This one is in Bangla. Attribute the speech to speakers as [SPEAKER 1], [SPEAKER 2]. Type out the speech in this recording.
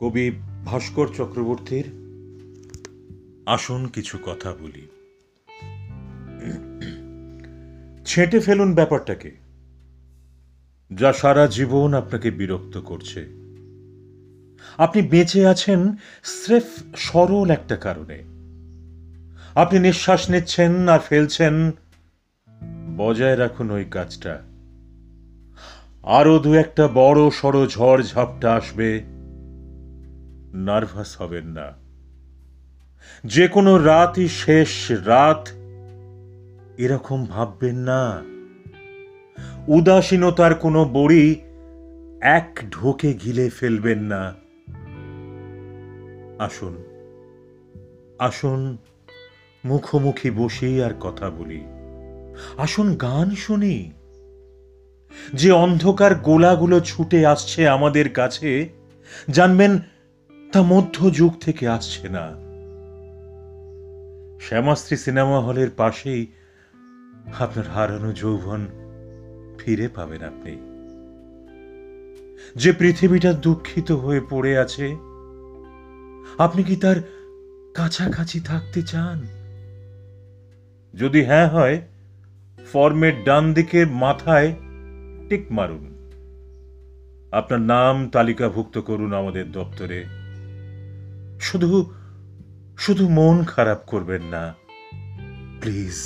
[SPEAKER 1] কবি ভাস্কর চক্রবর্তীর আসুন কিছু কথা বলি। ছেঁটে ফেলুন ব্যাপারটাকে, যা সারা জীবন আপনাকে বিরক্ত করছে। আপনি বেঁচে আছেন স্রেফ সরল একটা কারণে। আপনি নিঃশ্বাস নিচ্ছেন আর ফেলছেন, বজায় রাখুন ওই কাজটা। আরও দু একটা বড় সড়ো ঝড় ঝাপটা আসবে নার্ভাস হবেন না। যে কোনো রাতই শেষ রাত, এরকম ভাববেন না। উদাসীনতার কোনো বড়ি এক ঢোকে গিলে ফেলবেন না। আসুন আসুন, মুখোমুখি বসি আর কথা বলি। আসুন, গান শুনি। যে অন্ধকার গোলাগুলো ছুটে আসছে আমাদের কাছে, জানবেন তা মধ্যযুগ থেকে আসছে না। শ্যামাশ্রী সিনেমা হলের পাশেই আপনার হারানো যৌবন ফিরে পাবেন আপনি। যে পৃথিবীটা দুঃখিত হয়ে পড়ে আছে, আপনি কি তার কাছাকাছি থাকতে চান? যদি হ্যাঁ হয়, ফর্মের ডান দিকের মাথায় টিক মারুন। আপনার নাম তালিকাভুক্ত করুন আমাদের দপ্তরে। শুধু শুধু মন খারাপ করবেন না। প্লিজ।